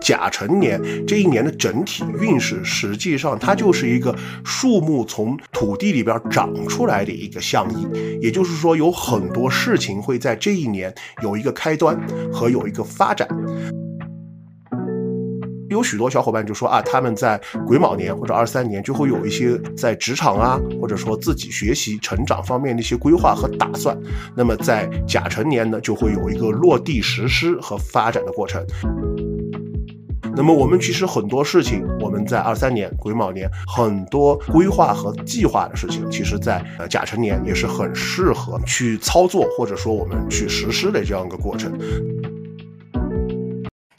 甲辰年这一年的整体运势，实际上它就是一个树木从土地里边长出来的一个象意，也就是说有很多事情会在这一年有一个开端和有一个发展。有许多小伙伴就说啊，他们在癸卯年或者二三年就会有一些在职场啊，或者说自己学习成长方面的一些规划和打算。那么在甲辰年呢，就会有一个落地实施和发展的过程。那么我们其实很多事情，我们在二三年癸卯年很多规划和计划的事情，其实在呃甲辰年也是很适合去操作或者说我们去实施的这样一个过程。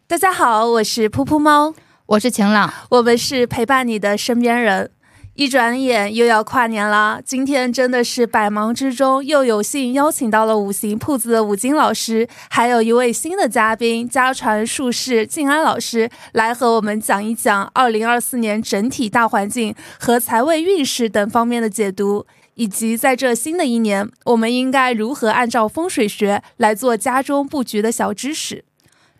大家好，我是噗噗猫，我是晴朗，我们是陪伴你的身边人。一转眼又要跨年了，今天真的是百忙之中又有幸邀请到了五行铺子的五金老师，还有一位新的嘉宾家传术士静安老师，来和我们讲一讲二零二四年整体大环境和财位运势等方面的解读，以及在这新的一年，我们应该如何按照风水学来做家中布局的小知识。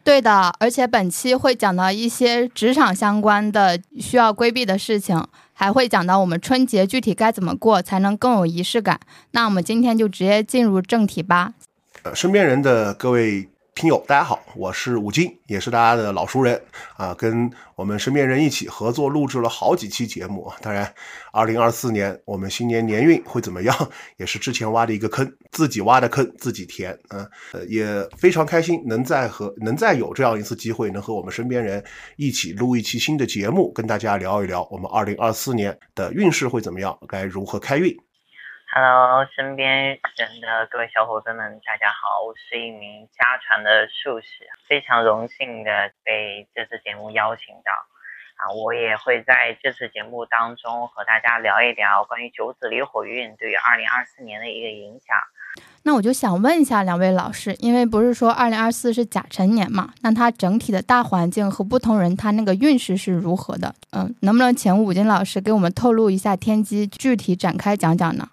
对的，而且本期会讲到一些职场相关的需要规避的事情，还会讲到我们春节具体该怎么过才能更有仪式感。那我们今天就直接进入正题吧。呃，身边人的各位。听友，大家好，我是武金，也是大家的老熟人啊，跟我们身边人一起合作录制了好几期节目。当然，二零二四年我们新年年运会怎么样，也是之前挖的一个坑，自己挖的坑自己填啊。呃，也非常开心能再和能再有这样一次机会，能和我们身边人一起录一期新的节目，跟大家聊一聊我们二零二四年的运势会怎么样，该如何开运。Hello，身边人的各位小伙伴们，大家好，我是一名家传的术士，非常荣幸的被这次节目邀请到，啊，我也会在这次节目当中和大家聊一聊关于九紫离火运对于二零二四年的一个影响。那我就想问一下两位老师，因为不是说二零二四是甲辰年嘛，那它整体的大环境和不同人他那个运势是如何的？嗯，能不能请武金老师给我们透露一下天机，具体展开讲讲呢？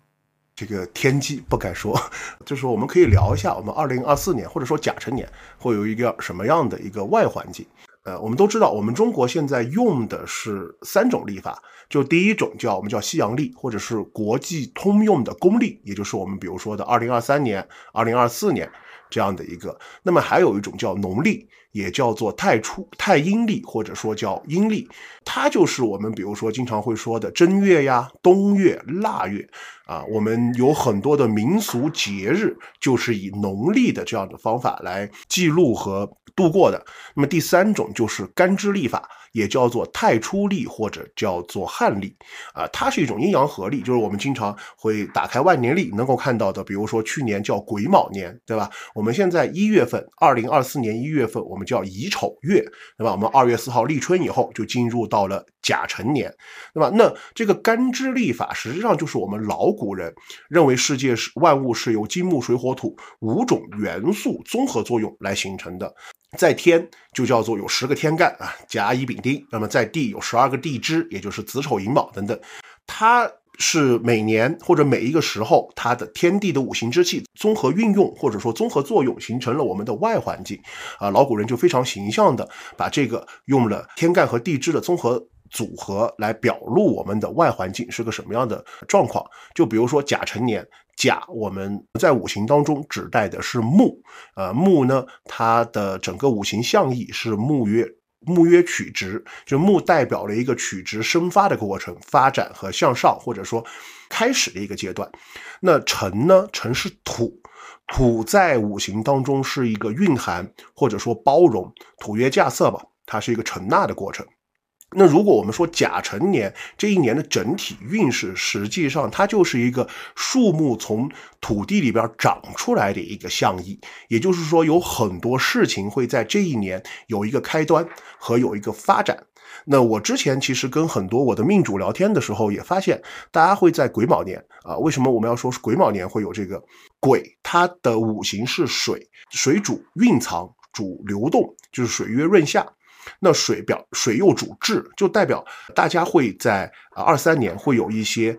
这个天机不敢说，就是我们可以聊一下，我们二零二四年或者说甲辰年会有一个什么样的一个外环境。呃，我们都知道，我们中国现在用的是三种历法，就第一种叫我们叫西洋历，或者是国际通用的公历，也就是我们比如说的二零二三年、二零二四年这样的一个。那么还有一种叫农历。也叫做太初太阴历，或者说叫阴历，它就是我们比如说经常会说的正月呀、冬月、腊月啊。我们有很多的民俗节日，就是以农历的这样的方法来记录和度过的。那么第三种就是干支历法。也叫做太初历或者叫做汉历，啊，它是一种阴阳合历，就是我们经常会打开万年历能够看到的。比如说去年叫癸卯年，对吧？我们现在一月份，二零二四年一月份，我们叫乙丑月，对吧？我们二月四号立春以后就进入到了甲辰年，对吧？那这个干支历法实际上就是我们老古人认为世界是万物是由金木水火土五种元素综合作用来形成的。在天就叫做有十个天干啊，甲乙丙丁。那么在地有十二个地支，也就是子丑寅卯等等。它是每年或者每一个时候，它的天地的五行之气综合运用或者说综合作用，形成了我们的外环境啊。老古人就非常形象的把这个用了天干和地支的综合组合来表露我们的外环境是个什么样的状况。就比如说甲辰年。甲，我们在五行当中指代的是木，呃，木呢，它的整个五行象意是木曰木曰曲直，就木代表了一个曲直生发的过程，发展和向上，或者说开始的一个阶段。那辰呢，辰是土，土在五行当中是一个蕴含或者说包容，土曰架色吧，它是一个承纳的过程。那如果我们说甲辰年这一年的整体运势，实际上它就是一个树木从土地里边长出来的一个象意，也就是说有很多事情会在这一年有一个开端和有一个发展。那我之前其实跟很多我的命主聊天的时候，也发现大家会在癸卯年啊，为什么我们要说是癸卯年会有这个癸？它的五行是水，水主蕴藏，主流动，就是水月润下。那水表水又主智，就代表大家会在啊，二三年会有一些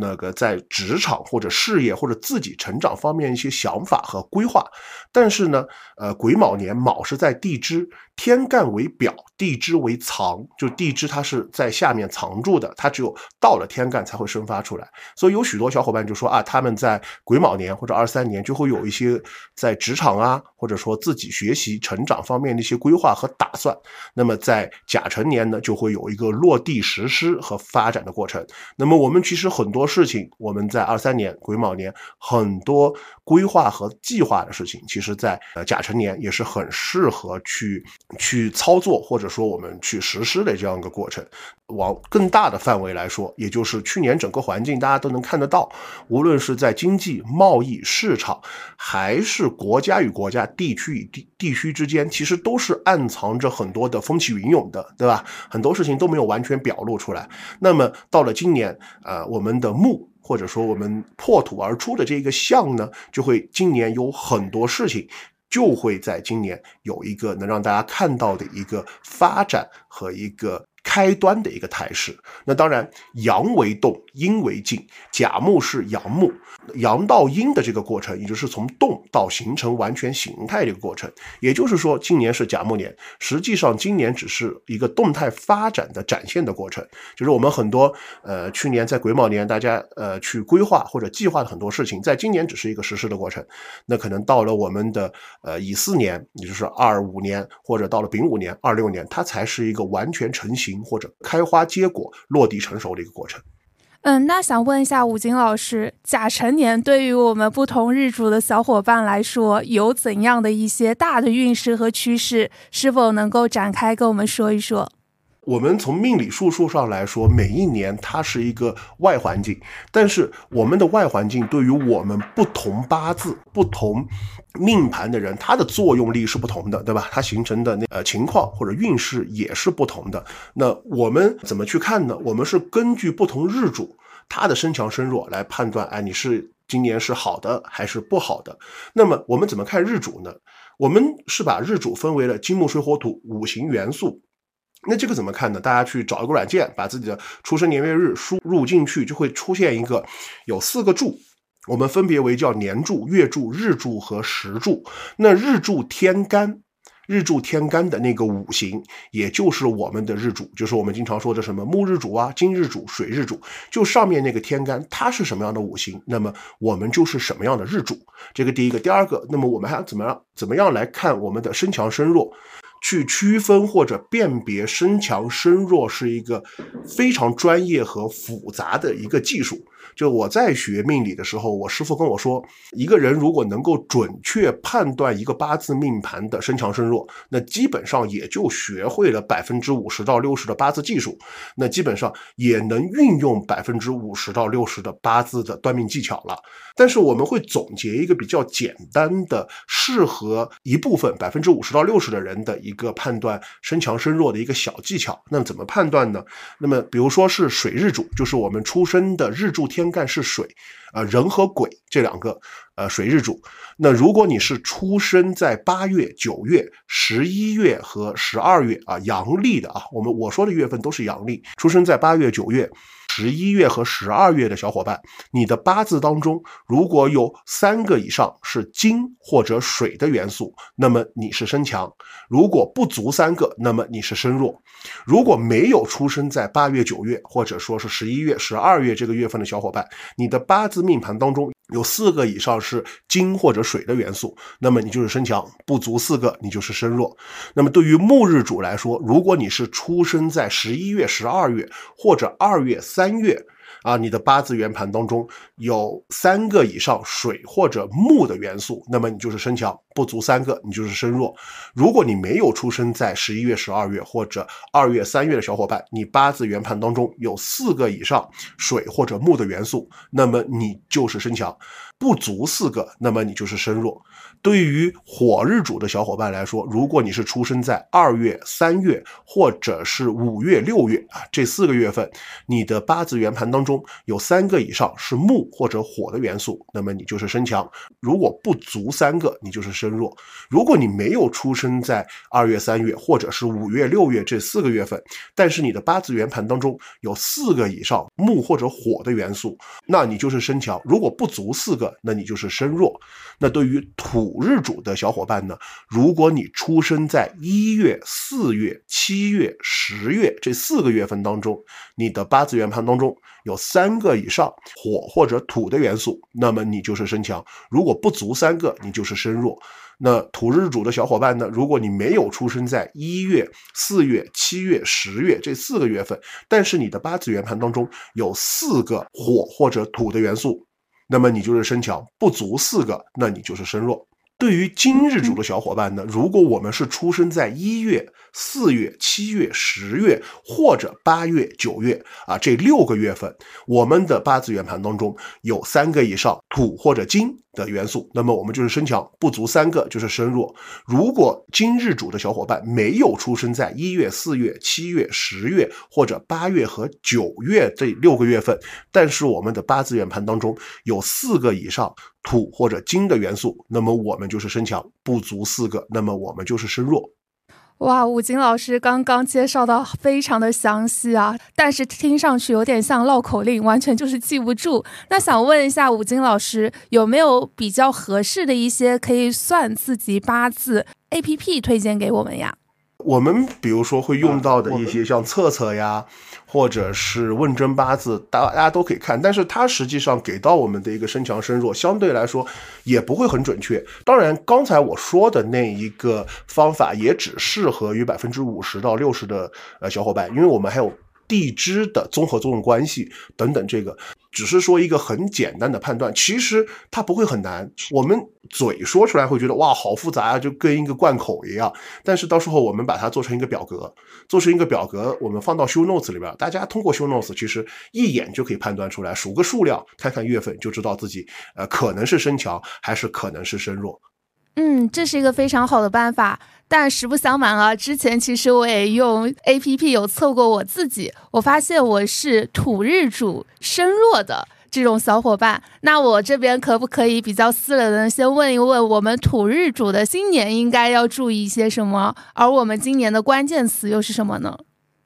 那个在职场或者事业或者自己成长方面一些想法和规划，但是呢，呃，癸卯年卯是在地支，天干为表，地支为藏，就地支它是在下面藏住的，它只有到了天干才会生发出来。所以有许多小伙伴就说啊，他们在癸卯年或者二三年就会有一些在职场啊，或者说自己学习成长方面的一些规划和打算。那么在甲辰年呢，就会有一个落地实施和发展的过程。那么我们其实很多事情，我们在二三年癸卯年很多规划和计划的事情，其实在呃甲辰年也是很适合去去操作，或者说我们去实施的这样一个过程。往更大的范围来说，也就是去年整个环境大家都能看得到，无论是在经济、贸易、市场，还是国家与国家、地区与地地区之间，其实都是暗藏着很多的风起云涌的，对吧？很多事情都没有完全表露出来。那么到了今年，呃，我们的木或者说我们破土而出的这个象呢，就会今年有很多事情。就会在今年有一个能让大家看到的一个发展和一个开端的一个态势。那当然，阳为动，阴为静，甲木是阳木，阳到阴的这个过程，也就是从动到形成完全形态的一个过程。也就是说，今年是甲木年，实际上今年只是一个动态发展的展现的过程。就是我们很多呃去年在癸卯年，大家呃去规划或者计划的很多事情，在今年只是一个实施的过程。那可能到了我们的呃乙巳年，也就是二五年，或者到了丙午年、二六年，它才是一个完全成型。或者开花结果、落地成熟的一个过程。嗯，那想问一下武金老师，甲辰年对于我们不同日主的小伙伴来说，有怎样的一些大的运势和趋势？是否能够展开跟我们说一说？我们从命理术数上来说，每一年它是一个外环境，但是我们的外环境对于我们不同八字、不同命盘的人，它的作用力是不同的，对吧？它形成的那呃情况或者运势也是不同的。那我们怎么去看呢？我们是根据不同日主它的身强身弱来判断，哎，你是今年是好的还是不好的？那么我们怎么看日主呢？我们是把日主分为了金木水火土五行元素。那这个怎么看呢？大家去找一个软件，把自己的出生年月日输入进去，就会出现一个有四个柱，我们分别为叫年柱、月柱、日柱和时柱。那日柱天干，日柱天干的那个五行，也就是我们的日主，就是我们经常说的什么木日主啊、金日主、水日主，就上面那个天干，它是什么样的五行，那么我们就是什么样的日主。这个第一个，第二个，那么我们还要怎么样怎么样来看我们的身强身弱？去区分或者辨别身强身弱是一个非常专业和复杂的一个技术。就我在学命理的时候，我师傅跟我说，一个人如果能够准确判断一个八字命盘的身强身弱，那基本上也就学会了百分之五十到六十的八字技术，那基本上也能运用百分之五十到六十的八字的断命技巧了。但是我们会总结一个比较简单的、适合一部分百分之五十到六十的人的一个判断身强身弱的一个小技巧。那么怎么判断呢？那么比如说是水日主，就是我们出生的日柱天天干是水，呃，人和鬼这两个，呃，水日主。那如果你是出生在八月、九月、十一月和十二月啊，阳历的啊，我们我说的月份都是阳历，出生在八月、九月。十一月和十二月的小伙伴，你的八字当中如果有三个以上是金或者水的元素，那么你是身强；如果不足三个，那么你是身弱。如果没有出生在八月、九月，或者说是十一月、十二月这个月份的小伙伴，你的八字命盘当中有四个以上是金或者水的元素，那么你就是身强；不足四个，你就是身弱。那么对于木日主来说，如果你是出生在十一月、十二月或者二月、三月。啊，你的八字圆盘当中有三个以上水或者木的元素，那么你就是身强；不足三个，你就是身弱。如果你没有出生在十一月、十二月或者二月、三月的小伙伴，你八字圆盘当中有四个以上水或者木的元素，那么你就是身强。不足四个，那么你就是身弱。对于火日主的小伙伴来说，如果你是出生在二月、三月或者是五月、六月啊这四个月份，你的八字圆盘当中有三个以上是木或者火的元素，那么你就是身强；如果不足三个，你就是身弱。如果你没有出生在二月、三月或者是五月、六月这四个月份，但是你的八字圆盘当中有四个以上木或者火的元素，那你就是身强；如果不足四个，那你就是身弱。那对于土日主的小伙伴呢？如果你出生在一月、四月、七月、十月这四个月份当中，你的八字圆盘当中有三个以上火或者土的元素，那么你就是身强；如果不足三个，你就是身弱。那土日主的小伙伴呢？如果你没有出生在一月、四月、七月、十月这四个月份，但是你的八字圆盘当中有四个火或者土的元素，那么你就是身强；不足四个，那你就是身弱。对于今日主的小伙伴呢，如果我们是出生在一月、四月、七月、十月或者八月、九月啊这六个月份，我们的八字圆盘当中有三个以上土或者金的元素，那么我们就是身强；不足三个就是身弱。如果今日主的小伙伴没有出生在一月、四月、七月、十月或者八月和九月这六个月份，但是我们的八字圆盘当中有四个以上。土或者金的元素，那么我们就是身强；不足四个，那么我们就是身弱。哇，武金老师刚刚介绍的非常的详细啊，但是听上去有点像绕口令，完全就是记不住。那想问一下武金老师，有没有比较合适的一些可以算自己八字 A P P 推荐给我们呀？我们比如说会用到的一些像测测呀。或者是问真八字，大大家都可以看，但是它实际上给到我们的一个身强身弱，相对来说也不会很准确。当然，刚才我说的那一个方法也只适合于百分之五十到六十的呃小伙伴，因为我们还有地支的综合作用关系等等这个。只是说一个很简单的判断，其实它不会很难。我们嘴说出来会觉得哇，好复杂啊，就跟一个贯口一样。但是到时候我们把它做成一个表格，做成一个表格，我们放到 show notes 里边，大家通过 show notes，其实一眼就可以判断出来，数个数量，看看月份，就知道自己呃可能是身强还是可能是身弱。嗯，这是一个非常好的办法，但实不相瞒啊，之前其实我也用 A P P 有测过我自己，我发现我是土日主身弱的这种小伙伴。那我这边可不可以比较私人的先问一问，我们土日主的新年应该要注意一些什么？而我们今年的关键词又是什么呢？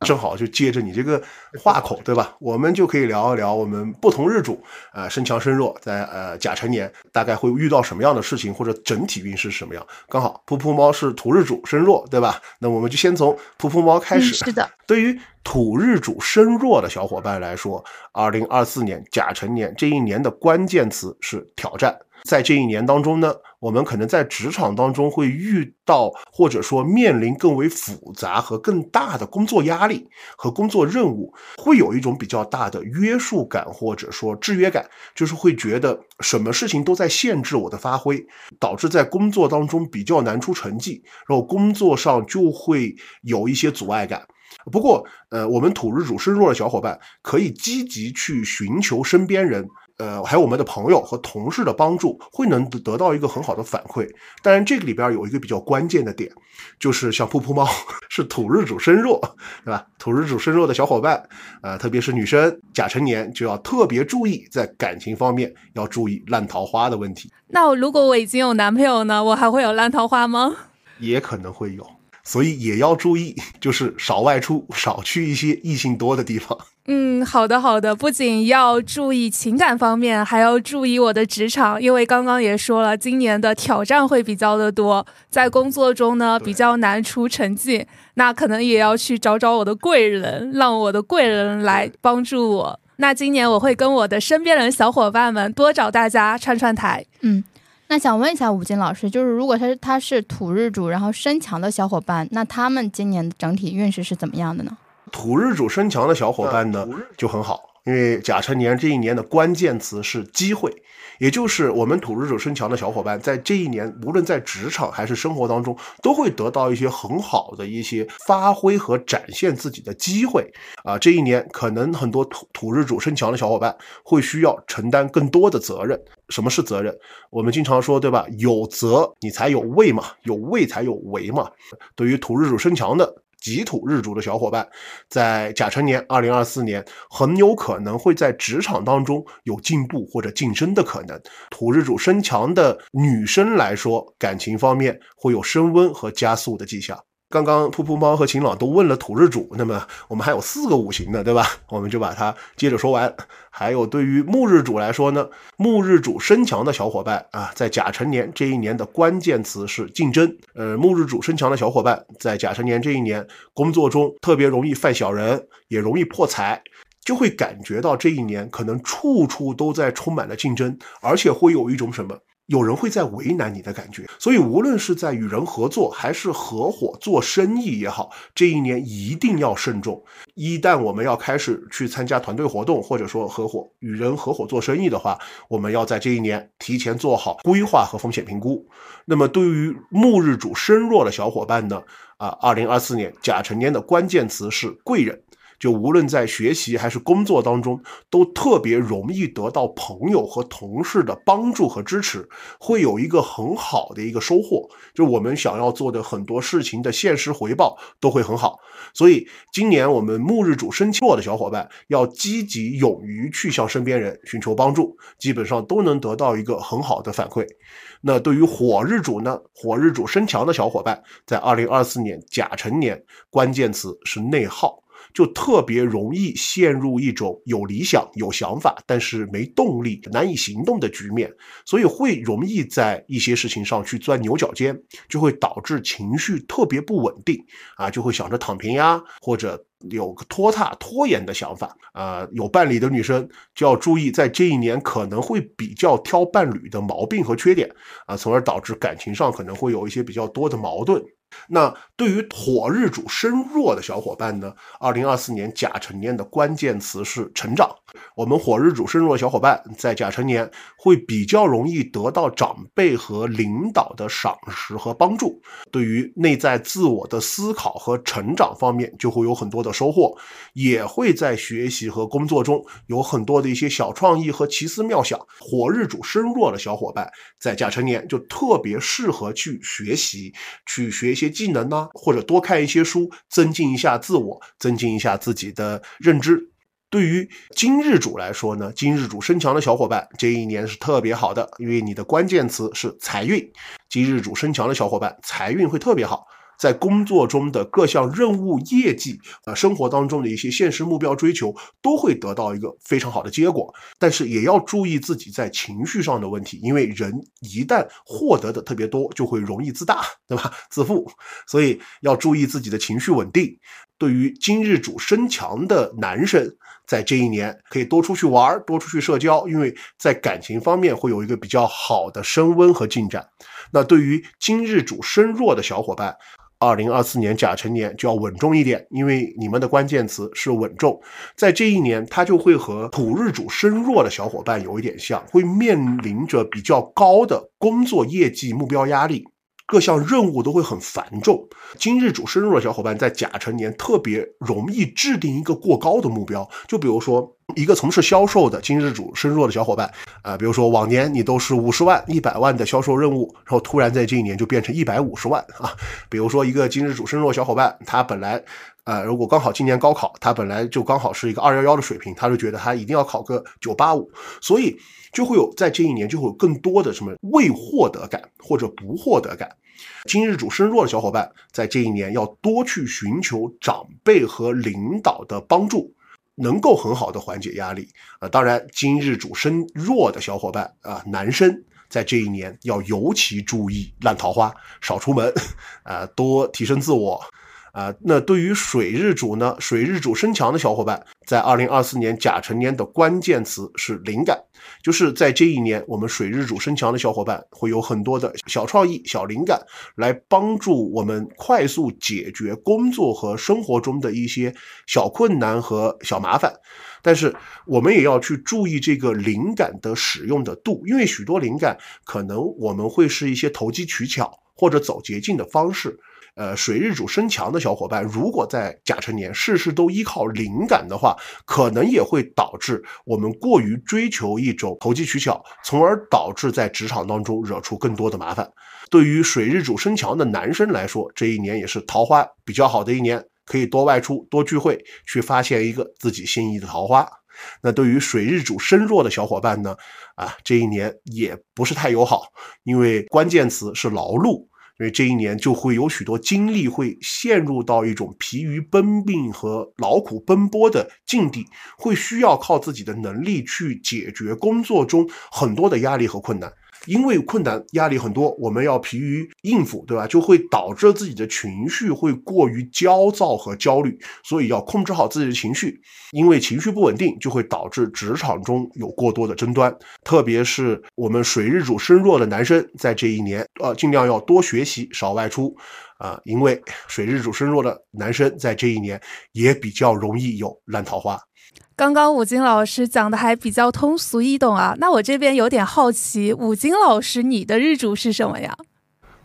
正好就接着你这个话口，对吧？我们就可以聊一聊我们不同日主，呃，身强身弱，在呃甲辰年大概会遇到什么样的事情，或者整体运势是什么样。刚好噗噗猫是土日主身弱，对吧？那我们就先从噗噗猫开始。是的，对于土日主身弱的小伙伴来说，二零二四年甲辰年这一年的关键词是挑战。在这一年当中呢，我们可能在职场当中会遇到，或者说面临更为复杂和更大的工作压力和工作任务，会有一种比较大的约束感或者说制约感，就是会觉得什么事情都在限制我的发挥，导致在工作当中比较难出成绩，然后工作上就会有一些阻碍感。不过，呃，我们土日主身弱的小伙伴可以积极去寻求身边人。呃，还有我们的朋友和同事的帮助，会能得到一个很好的反馈。当然，这个里边有一个比较关键的点，就是像噗噗猫 是土日主身弱，对吧？土日主身弱的小伙伴，呃，特别是女生，甲辰年就要特别注意在感情方面要注意烂桃花的问题。那如果我已经有男朋友呢，我还会有烂桃花吗？也可能会有，所以也要注意，就是少外出，少去一些异性多的地方。嗯，好的好的，不仅要注意情感方面，还要注意我的职场，因为刚刚也说了，今年的挑战会比较的多，在工作中呢比较难出成绩，那可能也要去找找我的贵人，让我的贵人来帮助我。那今年我会跟我的身边人、小伙伴们多找大家串串台。嗯，那想问一下吴金老师，就是如果他是他是土日主，然后身强的小伙伴，那他们今年整体运势是怎么样的呢？土日主身强的小伙伴呢就很好，因为甲辰年这一年的关键词是机会，也就是我们土日主身强的小伙伴在这一年，无论在职场还是生活当中，都会得到一些很好的一些发挥和展现自己的机会啊。这一年可能很多土土日主身强的小伙伴会需要承担更多的责任。什么是责任？我们经常说，对吧？有责你才有位嘛，有位才有为嘛。对于土日主身强的。己土日主的小伙伴，在甲辰年二零二四年，很有可能会在职场当中有进步或者晋升的可能。土日主身强的女生来说，感情方面会有升温和加速的迹象。刚刚噗噗猫和晴朗都问了土日主，那么我们还有四个五行的，对吧？我们就把它接着说完。还有对于木日主来说呢，木日主身强的小伙伴啊，在甲辰年这一年的关键词是竞争。呃，木日主身强的小伙伴在甲辰年这一年工作中特别容易犯小人，也容易破财，就会感觉到这一年可能处处都在充满了竞争，而且会有一种什么？有人会在为难你的感觉，所以无论是在与人合作还是合伙做生意也好，这一年一定要慎重。一旦我们要开始去参加团队活动，或者说合伙与人合伙做生意的话，我们要在这一年提前做好规划和风险评估。那么对于木日主身弱的小伙伴呢？啊，二零二四年甲辰年的关键词是贵人。就无论在学习还是工作当中，都特别容易得到朋友和同事的帮助和支持，会有一个很好的一个收获。就我们想要做的很多事情的现实回报都会很好。所以今年我们木日主生弱的小伙伴要积极勇于去向身边人寻求帮助，基本上都能得到一个很好的反馈。那对于火日主呢？火日主身强的小伙伴，在二零二四年甲辰年，关键词是内耗。就特别容易陷入一种有理想、有想法，但是没动力、难以行动的局面，所以会容易在一些事情上去钻牛角尖，就会导致情绪特别不稳定啊，就会想着躺平呀，或者有个拖沓、拖延的想法啊。有伴侣的女生就要注意，在这一年可能会比较挑伴侣的毛病和缺点啊，从而导致感情上可能会有一些比较多的矛盾。那对于火日主身弱的小伙伴呢？二零二四年甲辰年的关键词是成长。我们火日主身弱小伙伴在甲辰年会比较容易得到长辈和领导的赏识和帮助，对于内在自我的思考和成长方面就会有很多的收获，也会在学习和工作中有很多的一些小创意和奇思妙想。火日主身弱的小伙伴在甲辰年就特别适合去学习，去学习技能呢，或者多看一些书，增进一下自我，增进一下自己的认知。对于今日主来说呢，今日主身强的小伙伴，这一年是特别好的，因为你的关键词是财运。今日主身强的小伙伴，财运会特别好，在工作中的各项任务业绩，呃，生活当中的一些现实目标追求，都会得到一个非常好的结果。但是也要注意自己在情绪上的问题，因为人一旦获得的特别多，就会容易自大，对吧？自负，所以要注意自己的情绪稳定。对于今日主身强的男生。在这一年，可以多出去玩，多出去社交，因为在感情方面会有一个比较好的升温和进展。那对于今日主身弱的小伙伴，二零二四年甲辰年就要稳重一点，因为你们的关键词是稳重。在这一年，他就会和土日主身弱的小伙伴有一点像，会面临着比较高的工作业绩目标压力。各项任务都会很繁重。今日主身弱的小伙伴在甲辰年特别容易制定一个过高的目标，就比如说一个从事销售的今日主身弱的小伙伴，啊，比如说往年你都是五十万、一百万的销售任务，然后突然在这一年就变成一百五十万啊。比如说一个今日主身弱小伙伴，他本来，呃，如果刚好今年高考，他本来就刚好是一个二幺幺的水平，他就觉得他一定要考个九八五，所以。就会有在这一年就会有更多的什么未获得感或者不获得感。今日主身弱的小伙伴在这一年要多去寻求长辈和领导的帮助，能够很好的缓解压力。啊，当然今日主身弱的小伙伴啊，男生在这一年要尤其注意烂桃花，少出门，啊，多提升自我。啊，那对于水日主呢，水日主身强的小伙伴，在二零二四年甲辰年的关键词是灵感，就是在这一年，我们水日主身强的小伙伴会有很多的小创意、小灵感，来帮助我们快速解决工作和生活中的一些小困难和小麻烦。但是我们也要去注意这个灵感的使用的度，因为许多灵感可能我们会是一些投机取巧或者走捷径的方式。呃，水日主身强的小伙伴，如果在甲辰年事事都依靠灵感的话，可能也会导致我们过于追求一种投机取巧，从而导致在职场当中惹出更多的麻烦。对于水日主身强的男生来说，这一年也是桃花比较好的一年，可以多外出、多聚会，去发现一个自己心仪的桃花。那对于水日主身弱的小伙伴呢？啊，这一年也不是太友好，因为关键词是劳碌。因为这一年就会有许多精力会陷入到一种疲于奔命和劳苦奔波的境地，会需要靠自己的能力去解决工作中很多的压力和困难。因为困难压力很多，我们要疲于应付，对吧？就会导致自己的情绪会过于焦躁和焦虑，所以要控制好自己的情绪。因为情绪不稳定，就会导致职场中有过多的争端。特别是我们水日主身弱的男生，在这一年，呃，尽量要多学习，少外出，啊，因为水日主身弱的男生在这一年也比较容易有烂桃花。刚刚武金老师讲的还比较通俗易懂啊，那我这边有点好奇，武金老师你的日主是什么呀？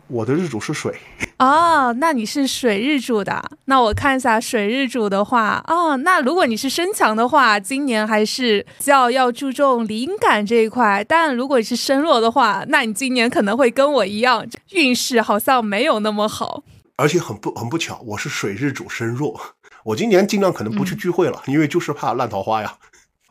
我的日主是水哦，那你是水日主的。那我看一下水日主的话，哦，那如果你是身强的话，今年还是较要注重灵感这一块；但如果你是身弱的话，那你今年可能会跟我一样，运势好像没有那么好。而且很不很不巧，我是水日主身弱。我今年尽量可能不去聚会了，因为就是怕烂桃花呀。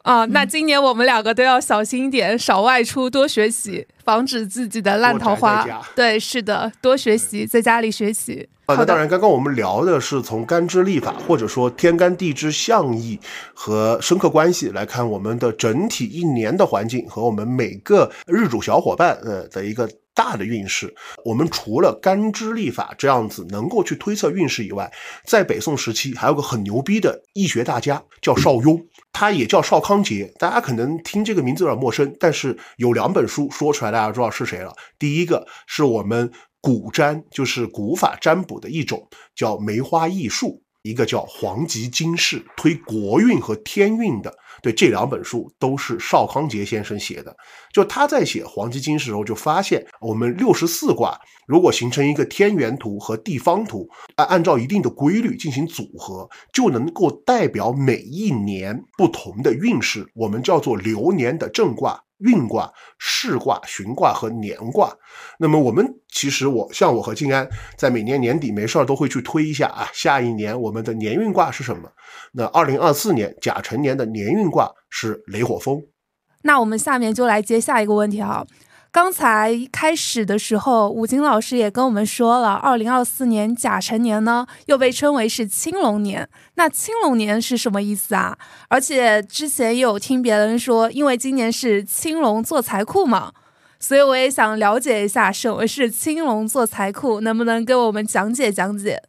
啊，那今年我们两个都要小心一点，少外出，多学习，防止自己的烂桃花。对，是的，多学习，在家里学习。啊，那当然，刚刚我们聊的是从干支历法，或者说天干地支相意和深刻关系来看我们的整体一年的环境和我们每个日主小伙伴呃的一个。大的运势，我们除了干支历法这样子能够去推测运势以外，在北宋时期还有个很牛逼的易学大家叫邵雍，他也叫邵康节。大家可能听这个名字有点陌生，但是有两本书说出来，大家知道是谁了。第一个是我们古占，就是古法占卜的一种，叫梅花易数；一个叫黄极经世，推国运和天运的。对这两本书都是邵康节先生写的，就他在写黄极经时候就发现，我们六十四卦如果形成一个天元图和地方图，按按照一定的规律进行组合，就能够代表每一年不同的运势，我们叫做流年的正卦。运卦、世卦、旬卦和年卦。那么我们其实我像我和静安，在每年年底没事儿都会去推一下啊，下一年我们的年运卦是什么？那二零二四年甲辰年的年运卦是雷火风。那我们下面就来接下一个问题哈。刚才开始的时候，武金老师也跟我们说了，二零二四年甲辰年呢，又被称为是青龙年。那青龙年是什么意思啊？而且之前也有听别人说，因为今年是青龙做财库嘛，所以我也想了解一下什么是青龙做财库，能不能给我们讲解讲解？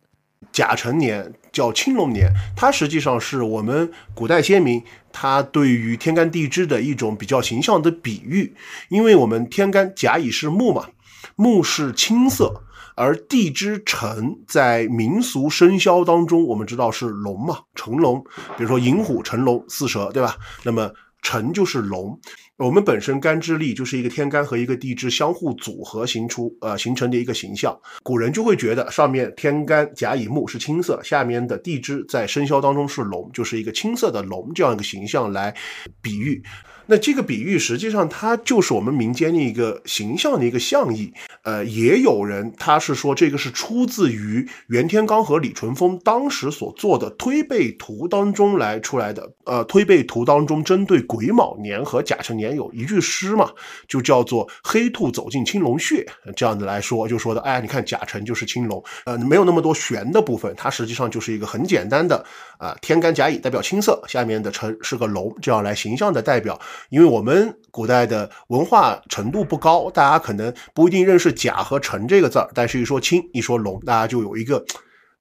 甲辰年叫青龙年，它实际上是我们古代先民。它对于天干地支的一种比较形象的比喻，因为我们天干甲乙是木嘛，木是青色，而地支辰在民俗生肖当中，我们知道是龙嘛，成龙，比如说寅虎、辰龙、巳蛇，对吧？那么辰就是龙。我们本身干支历就是一个天干和一个地支相互组合形出呃形成的一个形象，古人就会觉得上面天干甲乙木是青色，下面的地支在生肖当中是龙，就是一个青色的龙这样一个形象来比喻。那这个比喻实际上它就是我们民间的一个形象的一个象意。呃，也有人他是说这个是出自于袁天罡和李淳风当时所做的推背图当中来出来的。呃，推背图当中针对癸卯年和甲辰年有一句诗嘛，就叫做“黑兔走进青龙穴”这样子来说，就说的，哎，你看甲辰就是青龙，呃，没有那么多玄的部分，它实际上就是一个很简单的啊，天干甲乙代表青色，下面的辰是个龙，这样来形象的代表。因为我们古代的文化程度不高，大家可能不一定认识。甲和辰这个字儿，但是一说青，一说龙，大家就有一个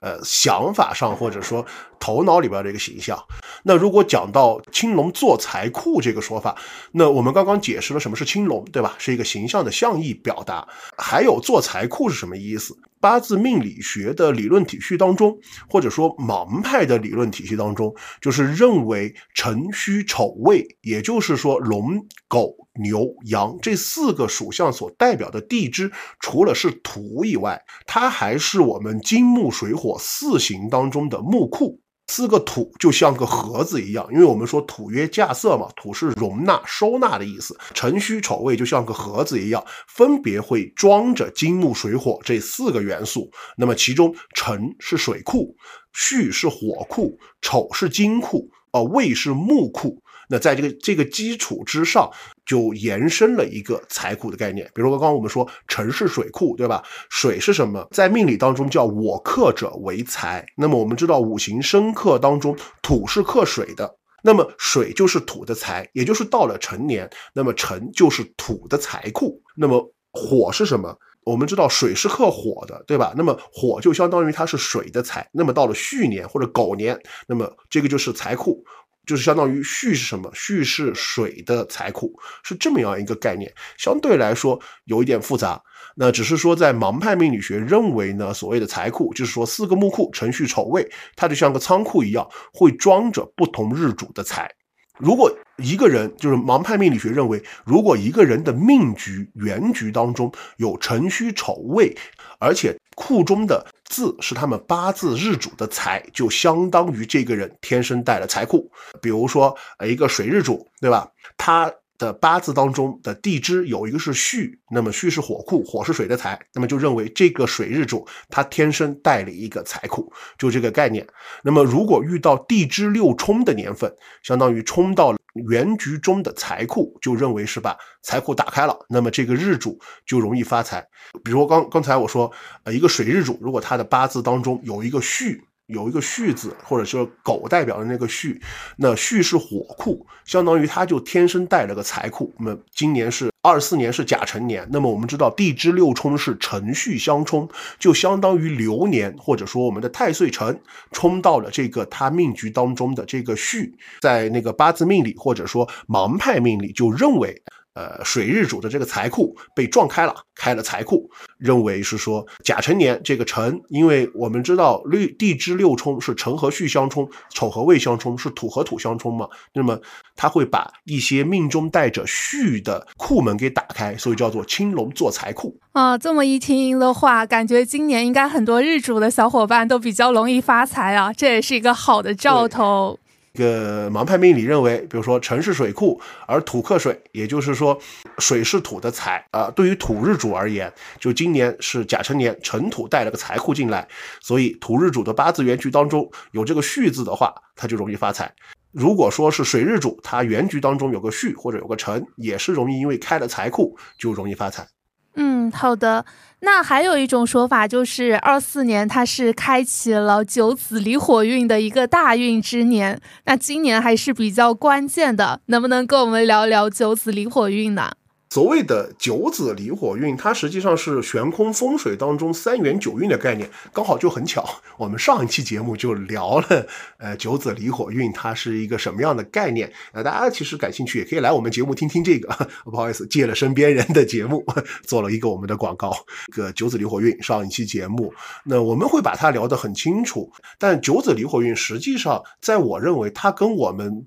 呃想法上或者说头脑里边的一个形象。那如果讲到青龙坐财库这个说法，那我们刚刚解释了什么是青龙，对吧？是一个形象的象意表达。还有坐财库是什么意思？八字命理学的理论体系当中，或者说盲派的理论体系当中，就是认为辰戌丑未，也就是说龙、狗、牛、羊这四个属相所代表的地支，除了是土以外，它还是我们金木水火四行当中的木库。四个土就像个盒子一样，因为我们说土曰架色嘛，土是容纳、收纳的意思。辰戌丑未就像个盒子一样，分别会装着金木水火这四个元素。那么其中辰是水库，戌是火库，丑是金库，呃，未是木库。那在这个这个基础之上，就延伸了一个财库的概念。比如说刚刚我们说辰是水库，对吧？水是什么？在命理当中叫我克者为财。那么我们知道五行生克当中土是克水的，那么水就是土的财，也就是到了成年，那么辰就是土的财库。那么火是什么？我们知道水是克火的，对吧？那么火就相当于它是水的财。那么到了戌年或者狗年，那么这个就是财库。就是相当于戌是什么？戌是水的财库，是这么样一个概念，相对来说有一点复杂。那只是说，在盲派命理学认为呢，所谓的财库，就是说四个木库，辰戌丑未，它就像个仓库一样，会装着不同日主的财。如果一个人，就是盲派命理学认为，如果一个人的命局原局当中有辰戌丑未，而且库中的字是他们八字日主的财，就相当于这个人天生带了财库。比如说，呃，一个水日主，对吧？他。的八字当中的地支有一个是戌，那么戌是火库，火是水的财，那么就认为这个水日主他天生带了一个财库，就这个概念。那么如果遇到地支六冲的年份，相当于冲到了原局中的财库，就认为是把财库打开了，那么这个日主就容易发财。比如刚刚才我说，呃，一个水日主，如果他的八字当中有一个戌。有一个戌字，或者说狗代表的那个戌，那戌是火库，相当于他就天生带了个财库。那么今年是二四年是甲辰年，那么我们知道地支六冲是辰戌相冲，就相当于流年或者说我们的太岁辰冲到了这个他命局当中的这个戌，在那个八字命理或者说盲派命理就认为。呃，水日主的这个财库被撞开了，开了财库，认为是说甲辰年这个辰，因为我们知道六地支六冲是辰和戌相冲，丑和未相冲，是土和土相冲嘛，那么他会把一些命中带着戌的库门给打开，所以叫做青龙坐财库啊。这么一听的话，感觉今年应该很多日主的小伙伴都比较容易发财啊，这也是一个好的兆头。一个盲派命理认为，比如说辰是水库，而土克水，也就是说水是土的财啊。对于土日主而言，就今年是甲辰年，辰土带了个财库进来，所以土日主的八字原局当中有这个戌字的话，他就容易发财。如果说是水日主，他原局当中有个戌或者有个辰，也是容易因为开了财库就容易发财。嗯，好的。那还有一种说法，就是二四年它是开启了九紫离火运的一个大运之年。那今年还是比较关键的，能不能跟我们聊聊九紫离火运呢？所谓的九子离火运，它实际上是悬空风水当中三元九运的概念，刚好就很巧。我们上一期节目就聊了，呃，九子离火运它是一个什么样的概念？呃，大家其实感兴趣也可以来我们节目听听这个。不好意思，借了身边人的节目做了一个我们的广告。个九子离火运上一期节目，那我们会把它聊得很清楚。但九子离火运实际上，在我认为它跟我们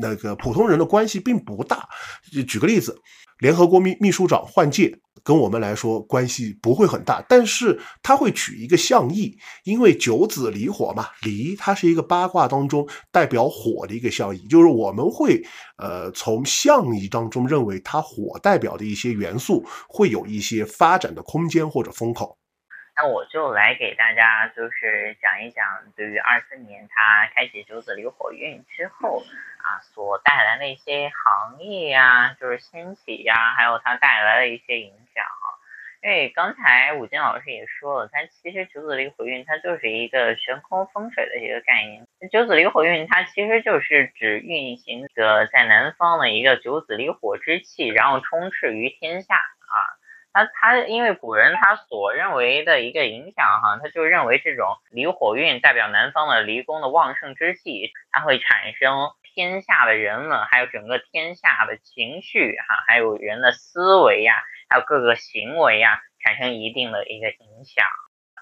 那个普通人的关系并不大。举个例子。联合国秘秘书长换届跟我们来说关系不会很大，但是他会取一个象意，因为九子离火嘛，离它是一个八卦当中代表火的一个象意，就是我们会呃从象意当中认为它火代表的一些元素会有一些发展的空间或者风口。那我就来给大家就是讲一讲，对于二四年它开启九子离火运之后啊，所带来的一些行业呀，就是兴起呀，还有它带来的一些影响哈。因为刚才武金老师也说了，它其实九子离火运它就是一个悬空风水的一个概念。九子离火运它其实就是指运行的在南方的一个九子离火之气，然后充斥于天下啊。他他因为古人他所认为的一个影响哈，他就认为这种离火运代表南方的离宫的旺盛之气，它会产生天下的人们，还有整个天下的情绪哈，还有人的思维呀，还有各个行为呀，产生一定的一个影响。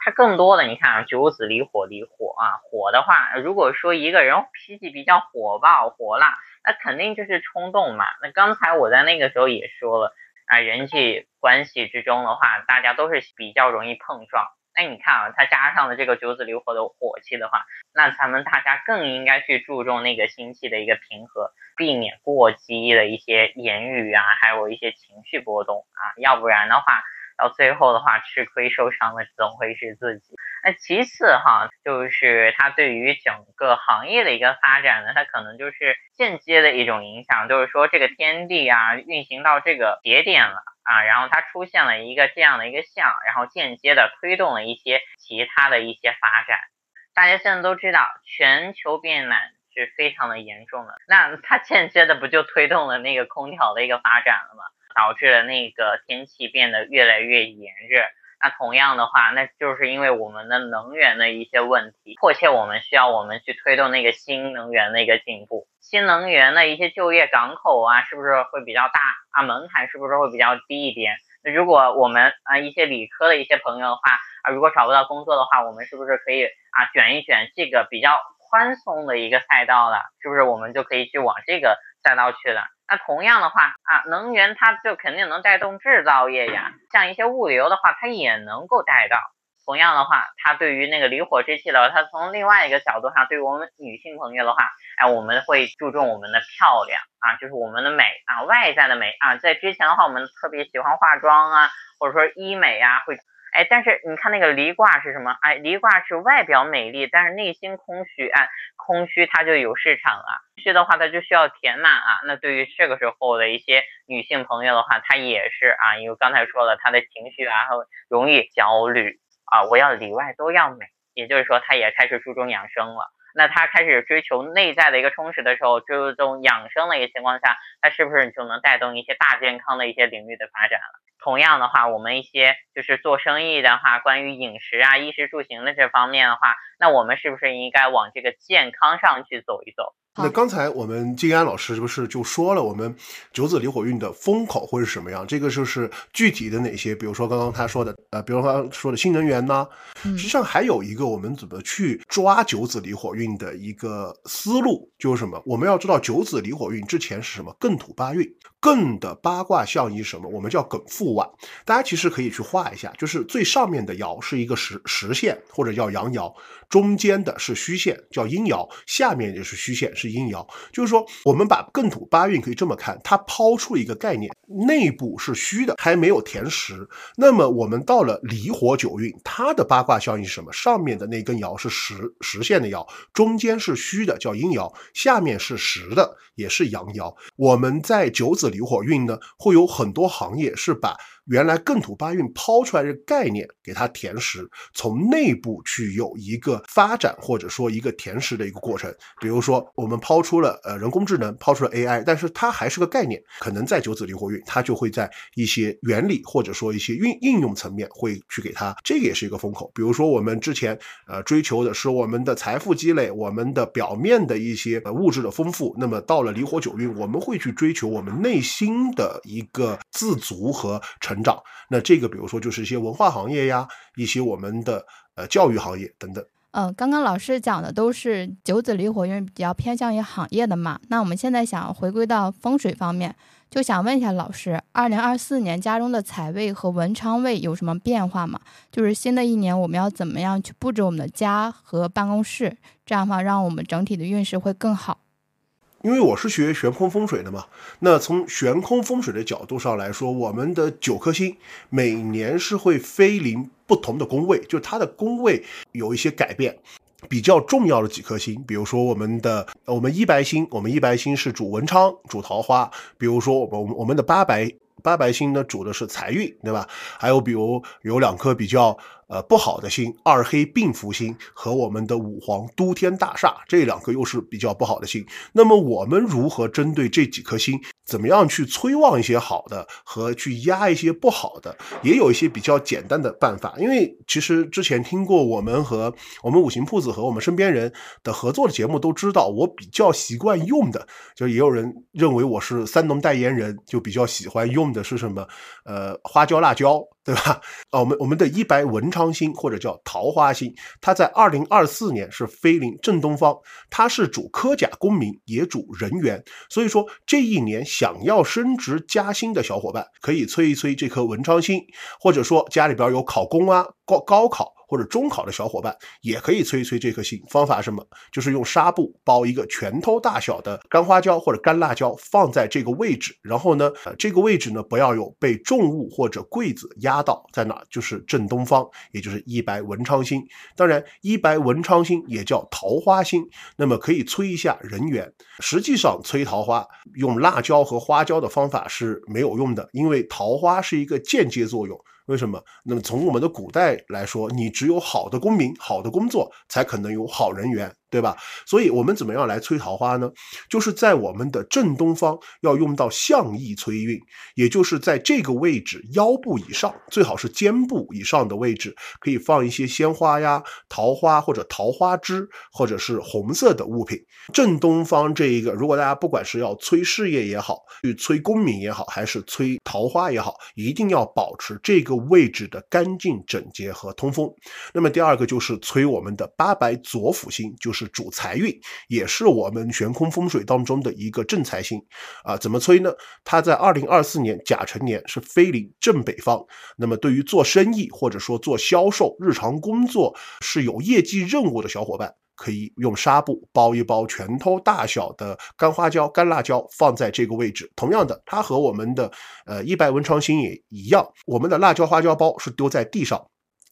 它更多的你看啊，九子离火离火啊，火的话，如果说一个人脾气比较火爆火辣，那肯定就是冲动嘛。那刚才我在那个时候也说了。啊，人际关系之中的话，大家都是比较容易碰撞。那你看啊，它加上了这个九子离火的火气的话，那咱们大家更应该去注重那个心气的一个平和，避免过激的一些言语啊，还有一些情绪波动啊，要不然的话。到最后的话，吃亏受伤的总会是自己。那其次哈，就是它对于整个行业的一个发展呢，它可能就是间接的一种影响，就是说这个天地啊运行到这个节点了啊，然后它出现了一个这样的一个象，然后间接的推动了一些其他的一些发展。大家现在都知道，全球变暖是非常的严重的，那它间接的不就推动了那个空调的一个发展了吗？导致了那个天气变得越来越炎热。那同样的话，那就是因为我们的能源的一些问题，迫切我们需要我们去推动那个新能源的一个进步。新能源的一些就业港口啊，是不是会比较大啊？门槛是不是会比较低一点？如果我们啊一些理科的一些朋友的话啊，如果找不到工作的话，我们是不是可以啊卷一卷这个比较宽松的一个赛道了？是不是我们就可以去往这个赛道去了？那同样的话啊，能源它就肯定能带动制造业呀，像一些物流的话，它也能够带到。同样的话，它对于那个离火之气的，它从另外一个角度上，对于我们女性朋友的话，哎，我们会注重我们的漂亮啊，就是我们的美啊，外在的美啊。在之前的话，我们特别喜欢化妆啊，或者说医美啊，会。哎，但是你看那个离卦是什么？哎，离卦是外表美丽，但是内心空虚。哎，空虚它就有市场了。虚的话，它就需要填满啊。那对于这个时候的一些女性朋友的话，她也是啊，因为刚才说了，她的情绪啊，容易焦虑啊。我要里外都要美，也就是说，他也开始注重养生了。那他开始追求内在的一个充实的时候，注重养生的一个情况下，那是不是就能带动一些大健康的一些领域的发展了？同样的话，我们一些就是做生意的话，关于饮食啊、衣食住行的这方面的话，那我们是不是应该往这个健康上去走一走？那刚才我们金安老师是不是就说了，我们九子离火运的风口会是什么样？这个就是具体的哪些？比如说刚刚他说的，呃，比如说说的新能源呢？实际上还有一个我们怎么去抓九子离火运的一个思路，就是什么？我们要知道九子离火运之前是什么？艮土八运，艮的八卦象意什么？我们叫艮复腕。大家其实可以去画一下，就是最上面的爻是一个实实线，或者叫阳爻。中间的是虚线，叫阴爻；下面也是虚线，是阴爻。就是说，我们把艮土八运可以这么看，它抛出一个概念：内部是虚的，还没有填实。那么我们到了离火九运，它的八卦效应是什么？上面的那根爻是实实线的爻，中间是虚的，叫阴爻；下面是实的，也是阳爻。我们在九子离火运呢，会有很多行业是把。原来艮土八运抛出来的概念，给它填实，从内部去有一个发展，或者说一个填实的一个过程。比如说，我们抛出了呃人工智能，抛出了 AI，但是它还是个概念，可能在九子离火运，它就会在一些原理或者说一些运应用层面会去给它，这个也是一个风口。比如说我们之前呃追求的是我们的财富积累，我们的表面的一些呃物质的丰富，那么到了离火九运，我们会去追求我们内心的一个自足和成。成长，那这个比如说就是一些文化行业呀，一些我们的呃教育行业等等。嗯，刚刚老师讲的都是九紫离火，运比较偏向于行业的嘛。那我们现在想回归到风水方面，就想问一下老师，二零二四年家中的财位和文昌位有什么变化吗？就是新的一年我们要怎么样去布置我们的家和办公室，这样的话让我们整体的运势会更好。因为我是学悬空风水的嘛，那从悬空风水的角度上来说，我们的九颗星每年是会飞临不同的宫位，就它的宫位有一些改变。比较重要的几颗星，比如说我们的我们一白星，我们一白星是主文昌、主桃花。比如说我们我们的八白八白星呢，主的是财运，对吧？还有比如有两颗比较。呃，不好的星，二黑病福星和我们的五黄都天大厦，这两颗又是比较不好的星。那么我们如何针对这几颗星怎么样去催旺一些好的和去压一些不好的，也有一些比较简单的办法。因为其实之前听过我们和我们五行铺子和我们身边人的合作的节目，都知道我比较习惯用的，就也有人认为我是三农代言人，就比较喜欢用的是什么？呃，花椒、辣椒。对吧？啊，我们我们的一白文昌星或者叫桃花星，它在二零二四年是飞临正东方，它是主科甲功名，也主人缘。所以说这一年想要升职加薪的小伙伴，可以催一催这颗文昌星，或者说家里边有考公啊、高高考。或者中考的小伙伴也可以催一催这颗星。方法什么？就是用纱布包一个拳头大小的干花椒或者干辣椒，放在这个位置。然后呢，呃，这个位置呢不要有被重物或者柜子压到，在哪？就是正东方，也就是一白文昌星。当然，一白文昌星也叫桃花星，那么可以催一下人缘。实际上，催桃花用辣椒和花椒的方法是没有用的，因为桃花是一个间接作用。为什么？那么从我们的古代来说，你只有好的公民、好的工作，才可能有好人缘。对吧？所以我们怎么样来催桃花呢？就是在我们的正东方要用到象意催运，也就是在这个位置腰部以上，最好是肩部以上的位置，可以放一些鲜花呀、桃花或者桃花枝，或者是红色的物品。正东方这一个，如果大家不管是要催事业也好，去催功名也好，还是催桃花也好，一定要保持这个位置的干净整洁和通风。那么第二个就是催我们的八白左辅星，就是。是主财运，也是我们悬空风水当中的一个正财星啊。怎么催呢？它在二零二四年甲辰年是飞临正北方。那么对于做生意或者说做销售、日常工作是有业绩任务的小伙伴，可以用纱布包一包拳头大小的干花椒、干辣椒，放在这个位置。同样的，它和我们的呃一白文昌星也一样，我们的辣椒花椒包是丢在地上。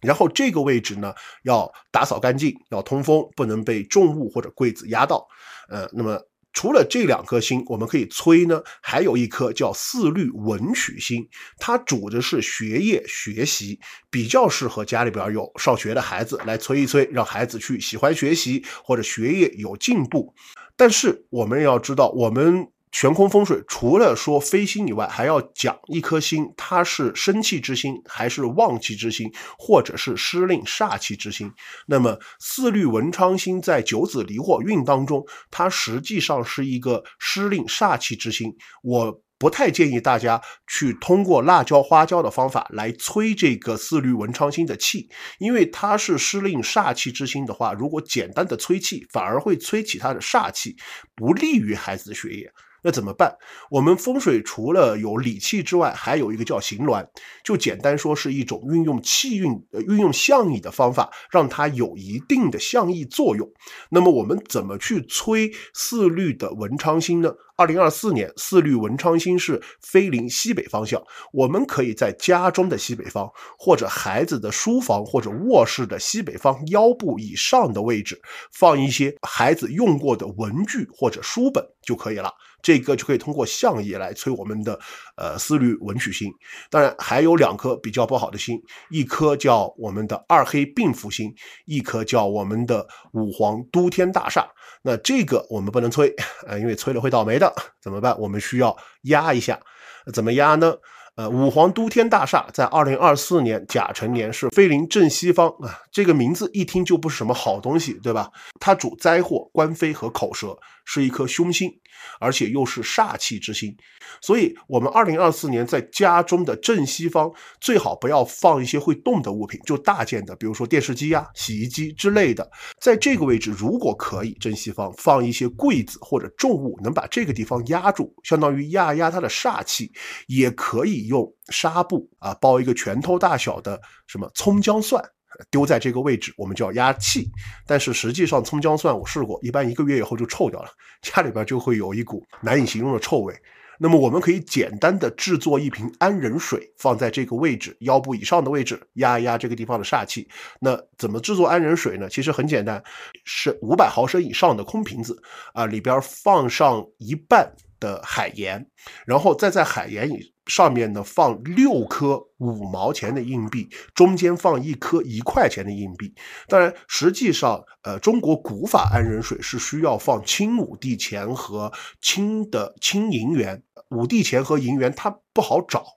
然后这个位置呢，要打扫干净，要通风，不能被重物或者柜子压到。呃，那么除了这两颗星，我们可以催呢，还有一颗叫四绿文曲星，它主的是学业学习，比较适合家里边有上学的孩子来催一催，让孩子去喜欢学习或者学业有进步。但是我们要知道，我们。悬空风水除了说飞星以外，还要讲一颗星，它是生气之星，还是旺气之星，或者是失令煞气之星。那么四绿文昌星在九子离火运当中，它实际上是一个失令煞气之星。我不太建议大家去通过辣椒花椒的方法来催这个四绿文昌星的气，因为它是失令煞气之星的话，如果简单的催气，反而会催起它的煞气，不利于孩子的学业。那怎么办？我们风水除了有理气之外，还有一个叫行鸾，就简单说是一种运用气运、呃运用象意的方法，让它有一定的象意作用。那么我们怎么去催四绿的文昌星呢？二零二四年四绿文昌星是飞临西北方向，我们可以在家中的西北方，或者孩子的书房或者卧室的西北方腰部以上的位置，放一些孩子用过的文具或者书本就可以了。这个就可以通过相意来催我们的呃思虑文曲星，当然还有两颗比较不好的星，一颗叫我们的二黑病符星，一颗叫我们的五黄都天大煞。那这个我们不能催，呃，因为催了会倒霉的，怎么办？我们需要压一下，怎么压呢？呃，五皇都天大厦在二零二四年甲辰年是飞临正西方啊，这个名字一听就不是什么好东西，对吧？它主灾祸、官非和口舌，是一颗凶星，而且又是煞气之星，所以我们二零二四年在家中的正西方最好不要放一些会动的物品，就大件的，比如说电视机呀、洗衣机之类的，在这个位置如果可以，正西方放一些柜子或者重物，能把这个地方压住，相当于压压它的煞气，也可以。用纱布啊包一个拳头大小的什么葱姜蒜，丢在这个位置，我们叫压气。但是实际上葱姜蒜我试过，一般一个月以后就臭掉了，家里边就会有一股难以形容的臭味。那么我们可以简单的制作一瓶安人水，放在这个位置腰部以上的位置，压一压这个地方的煞气。那怎么制作安人水呢？其实很简单，是五百毫升以上的空瓶子啊，里边放上一半。的海盐，然后再在海盐里上面呢放六颗五毛钱的硬币，中间放一颗一块钱的硬币。当然，实际上，呃，中国古法安人水是需要放清五帝钱和清的清银元，五帝钱和银元它不好找。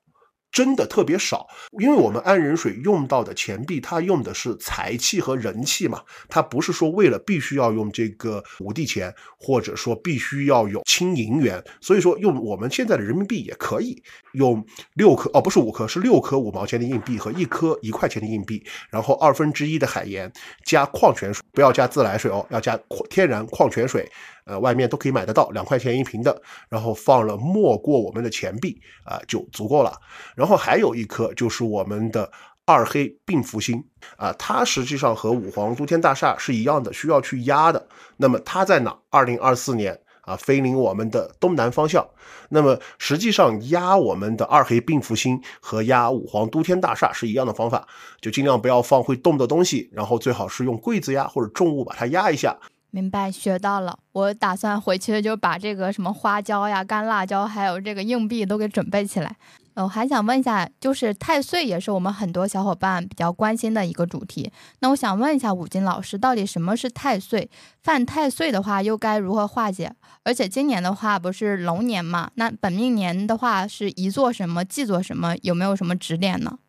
真的特别少，因为我们安人水用到的钱币，它用的是财气和人气嘛，它不是说为了必须要用这个五帝钱，或者说必须要有清银元，所以说用我们现在的人民币也可以用六颗哦，不是五颗，是六颗五毛钱的硬币和一颗一块钱的硬币，然后二分之一的海盐加矿泉水，不要加自来水哦，要加天然矿泉水。呃，外面都可以买得到，两块钱一瓶的，然后放了没过我们的钱币啊，就足够了。然后还有一颗就是我们的二黑并福星啊，它实际上和五黄都天大厦是一样的，需要去压的。那么它在哪？二零二四年啊，飞临我们的东南方向。那么实际上压我们的二黑并福星和压五黄都天大厦是一样的方法，就尽量不要放会动的东西，然后最好是用柜子压或者重物把它压一下。明白，学到了。我打算回去就把这个什么花椒呀、干辣椒，还有这个硬币都给准备起来。我还想问一下，就是太岁也是我们很多小伙伴比较关心的一个主题。那我想问一下五金老师，到底什么是太岁？犯太岁的话又该如何化解？而且今年的话不是龙年嘛？那本命年的话是宜做什么、忌做什么？有没有什么指点呢？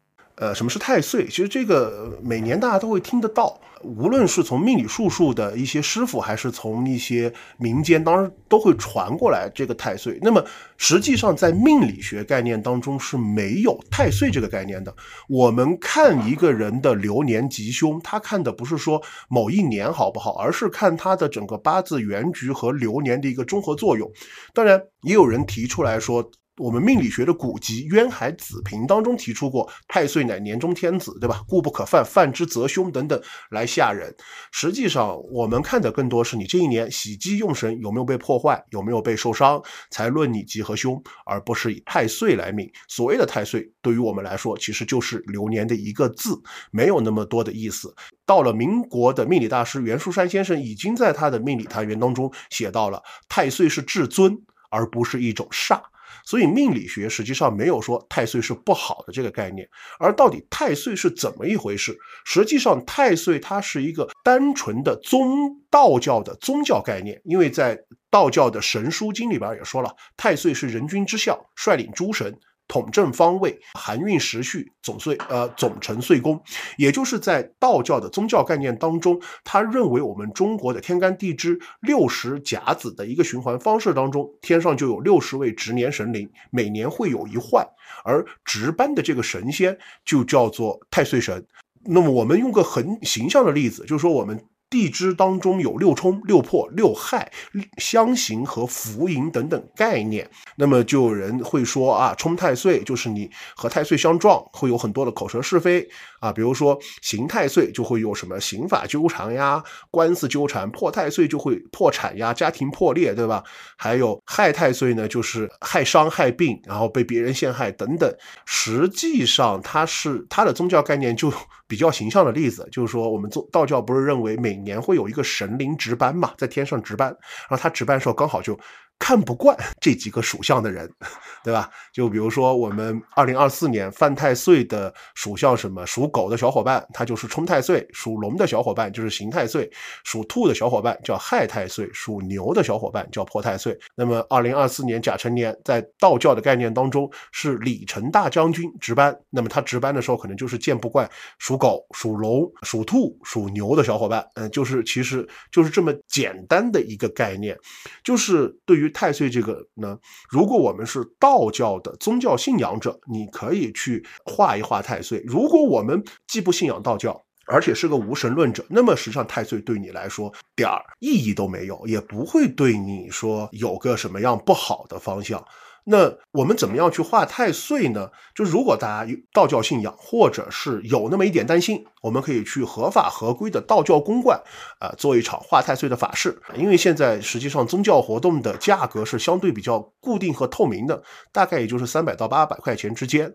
呃，什么是太岁？其实这个每年大家都会听得到，无论是从命理术数的一些师傅，还是从一些民间，当然都会传过来这个太岁。那么实际上在命理学概念当中是没有太岁这个概念的。我们看一个人的流年吉凶，他看的不是说某一年好不好，而是看他的整个八字原局和流年的一个综合作用。当然，也有人提出来说。我们命理学的古籍《渊海子平》当中提出过“太岁乃年中天子”，对吧？故不可犯，犯之则凶等等来吓人。实际上，我们看的更多是你这一年喜忌用神有没有被破坏，有没有被受伤，才论你吉和凶，而不是以太岁来命。所谓的太岁，对于我们来说，其实就是流年的一个字，没有那么多的意思。到了民国的命理大师袁树山先生，已经在他的命理谈源当中写到了太岁是至尊，而不是一种煞。所以命理学实际上没有说太岁是不好的这个概念，而到底太岁是怎么一回事？实际上太岁它是一个单纯的宗道教的宗教概念，因为在道教的神书经里边也说了，太岁是人君之相，率领诸神。统正方位，含运时序，总岁呃总成岁宫，也就是在道教的宗教概念当中，他认为我们中国的天干地支六十甲子的一个循环方式当中，天上就有六十位值年神灵，每年会有一换，而值班的这个神仙就叫做太岁神。那么我们用个很形象的例子，就是说我们。地支当中有六冲、六破、六害、相刑和福迎等等概念，那么就有人会说啊，冲太岁就是你和太岁相撞，会有很多的口舌是非啊，比如说刑太岁就会有什么刑法纠缠呀、官司纠缠，破太岁就会破产呀、家庭破裂，对吧？还有害太岁呢，就是害伤害病，然后被别人陷害等等。实际上，它是它的宗教概念就比较形象的例子，就是说我们宗道教不是认为每年会有一个神灵值班嘛，在天上值班，然后他值班的时候刚好就。看不惯这几个属相的人，对吧？就比如说我们二零二四年犯太岁的属相，什么属狗的小伙伴，他就是冲太岁；属龙的小伙伴就是刑太岁；属兔的小伙伴叫害太岁；属牛的小伙伴叫破太岁。那么二零二四年甲辰年，在道教的概念当中是李成大将军值班，那么他值班的时候可能就是见不惯属狗、属龙、属兔、属牛的小伙伴。嗯，就是其实就是这么简单的一个概念，就是对于。太岁这个呢，如果我们是道教的宗教信仰者，你可以去画一画太岁；如果我们既不信仰道教，而且是个无神论者，那么实际上太岁对你来说点儿意义都没有，也不会对你说有个什么样不好的方向。那我们怎么样去化太岁呢？就如果大家有道教信仰，或者是有那么一点担心，我们可以去合法合规的道教公馆，啊，做一场化太岁的法事。因为现在实际上宗教活动的价格是相对比较固定和透明的，大概也就是三百到八百块钱之间，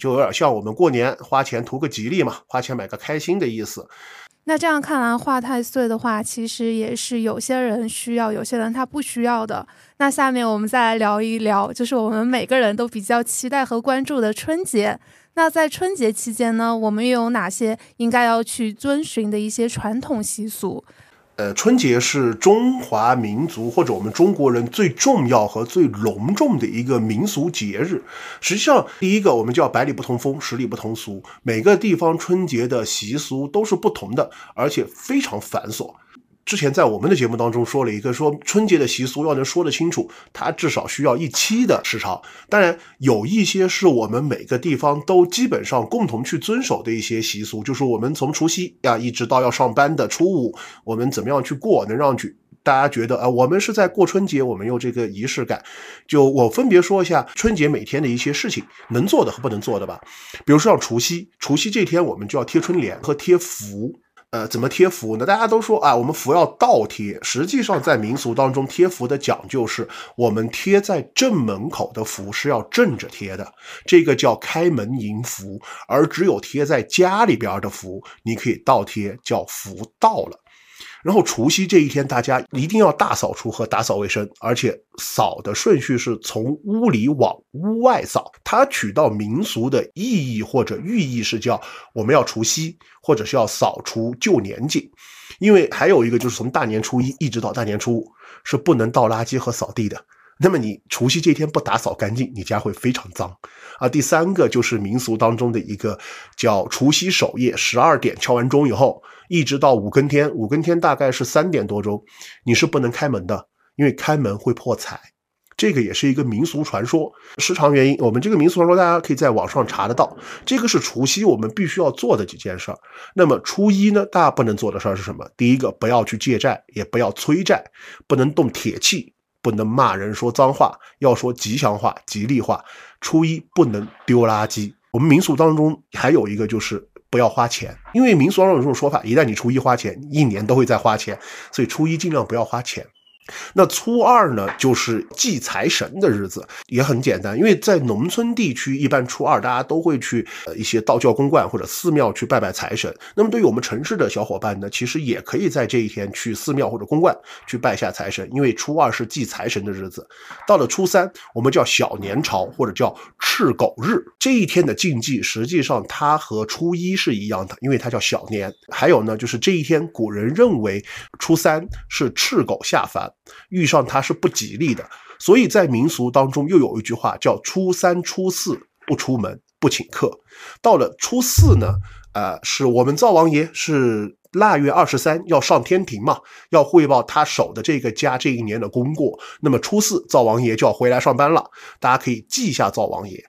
就有点像我们过年花钱图个吉利嘛，花钱买个开心的意思。那这样看来，画太岁的话，其实也是有些人需要，有些人他不需要的。那下面我们再来聊一聊，就是我们每个人都比较期待和关注的春节。那在春节期间呢，我们又有哪些应该要去遵循的一些传统习俗？呃，春节是中华民族或者我们中国人最重要和最隆重的一个民俗节日。实际上，第一个我们叫百里不同风，十里不同俗，每个地方春节的习俗都是不同的，而且非常繁琐。之前在我们的节目当中说了一个，说春节的习俗要能说得清楚，它至少需要一期的时长。当然，有一些是我们每个地方都基本上共同去遵守的一些习俗，就是我们从除夕呀一直到要上班的初五，我们怎么样去过，能让去大家觉得啊，我们是在过春节，我们有这个仪式感。就我分别说一下春节每天的一些事情，能做的和不能做的吧。比如说像除夕，除夕这天我们就要贴春联和贴福。呃，怎么贴符呢？大家都说啊，我们符要倒贴。实际上，在民俗当中，贴符的讲究是，我们贴在正门口的符是要正着贴的，这个叫开门迎福；而只有贴在家里边的福，你可以倒贴，叫福到了。然后除夕这一天，大家一定要大扫除和打扫卫生，而且扫的顺序是从屋里往屋外扫。它取到民俗的意义或者寓意是叫我们要除夕，或者是要扫除旧年景。因为还有一个就是从大年初一一直到大年初五是不能倒垃圾和扫地的。那么你除夕这天不打扫干净，你家会非常脏啊。第三个就是民俗当中的一个叫除夕守夜，十二点敲完钟以后。一直到五更天，五更天大概是三点多钟，你是不能开门的，因为开门会破财。这个也是一个民俗传说，时长原因，我们这个民俗传说大家可以在网上查得到。这个是除夕我们必须要做的几件事儿。那么初一呢，大家不能做的事儿是什么？第一个，不要去借债，也不要催债，不能动铁器，不能骂人说脏话，要说吉祥话、吉利话。初一不能丢垃圾。我们民俗当中还有一个就是。不要花钱，因为民俗当中有这种说法：一旦你初一花钱，一年都会在花钱，所以初一尽量不要花钱。那初二呢，就是祭财神的日子，也很简单。因为在农村地区，一般初二大家都会去呃一些道教公观或者寺庙去拜拜财神。那么对于我们城市的小伙伴呢，其实也可以在这一天去寺庙或者公观去拜下财神，因为初二是祭财神的日子。到了初三，我们叫小年朝或者叫赤狗日，这一天的禁忌实际上它和初一是一样的，因为它叫小年。还有呢，就是这一天古人认为初三是赤狗下凡。遇上他是不吉利的，所以在民俗当中又有一句话叫“初三初四不出门不请客”。到了初四呢，呃，是我们灶王爷是腊月二十三要上天庭嘛，要汇报他守的这个家这一年的功过。那么初四灶王爷就要回来上班了，大家可以记一下灶王爷。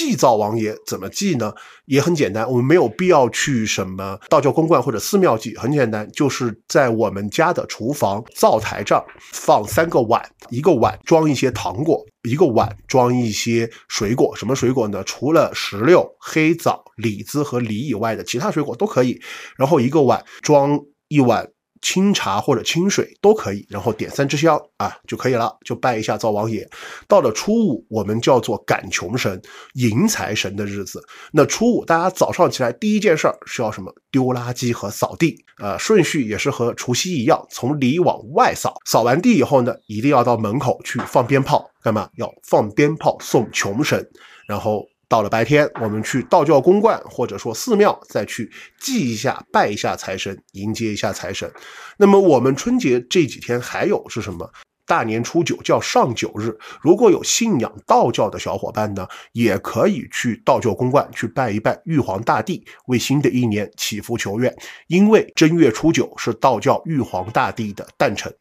祭灶王爷怎么祭呢？也很简单，我们没有必要去什么道教公观或者寺庙祭，很简单，就是在我们家的厨房灶台上放三个碗，一个碗装一些糖果，一个碗装一些水果。什么水果呢？除了石榴、黑枣、李子和梨以外的其他水果都可以。然后一个碗装一碗。清茶或者清水都可以，然后点三支香啊就可以了，就拜一下灶王爷。到了初五，我们叫做赶穷神、迎财神的日子。那初五大家早上起来第一件事儿是要什么？丢垃圾和扫地。呃，顺序也是和除夕一样，从里往外扫。扫完地以后呢，一定要到门口去放鞭炮，干嘛？要放鞭炮送穷神，然后。到了白天，我们去道教公观或者说寺庙，再去祭一下、拜一下财神，迎接一下财神。那么我们春节这几天还有是什么？大年初九叫上九日。如果有信仰道教的小伙伴呢，也可以去道教公观去拜一拜玉皇大帝，为新的一年祈福求愿。因为正月初九是道教玉皇大帝的诞辰。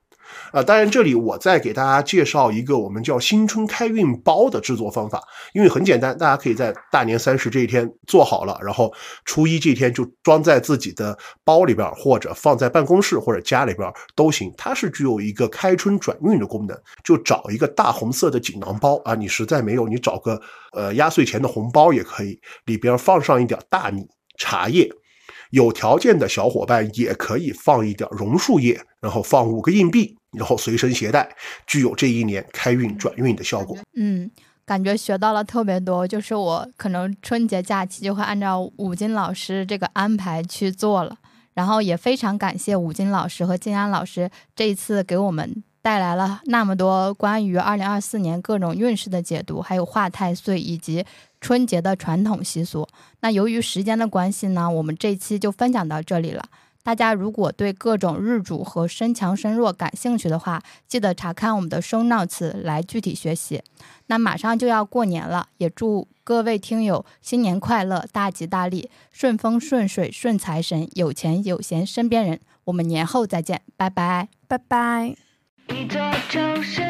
啊，当然，这里我再给大家介绍一个我们叫新春开运包的制作方法，因为很简单，大家可以在大年三十这一天做好了，然后初一这天就装在自己的包里边，或者放在办公室或者家里边都行。它是具有一个开春转运的功能，就找一个大红色的锦囊包啊，你实在没有，你找个呃压岁钱的红包也可以，里边放上一点大米、茶叶。有条件的小伙伴也可以放一点榕树叶，然后放五个硬币，然后随身携带，具有这一年开运转运的效果。嗯，感觉学到了特别多，就是我可能春节假期就会按照五金老师这个安排去做了。然后也非常感谢武金老师和静安老师这一次给我们带来了那么多关于二零二四年各种运势的解读，还有化太岁以及春节的传统习俗。那由于时间的关系呢，我们这期就分享到这里了。大家如果对各种日主和身强身弱感兴趣的话，记得查看我们的收 notes 来具体学习。那马上就要过年了，也祝各位听友新年快乐，大吉大利，顺风顺水顺财神，有钱有闲身边人。我们年后再见，拜拜，拜拜。一座城市，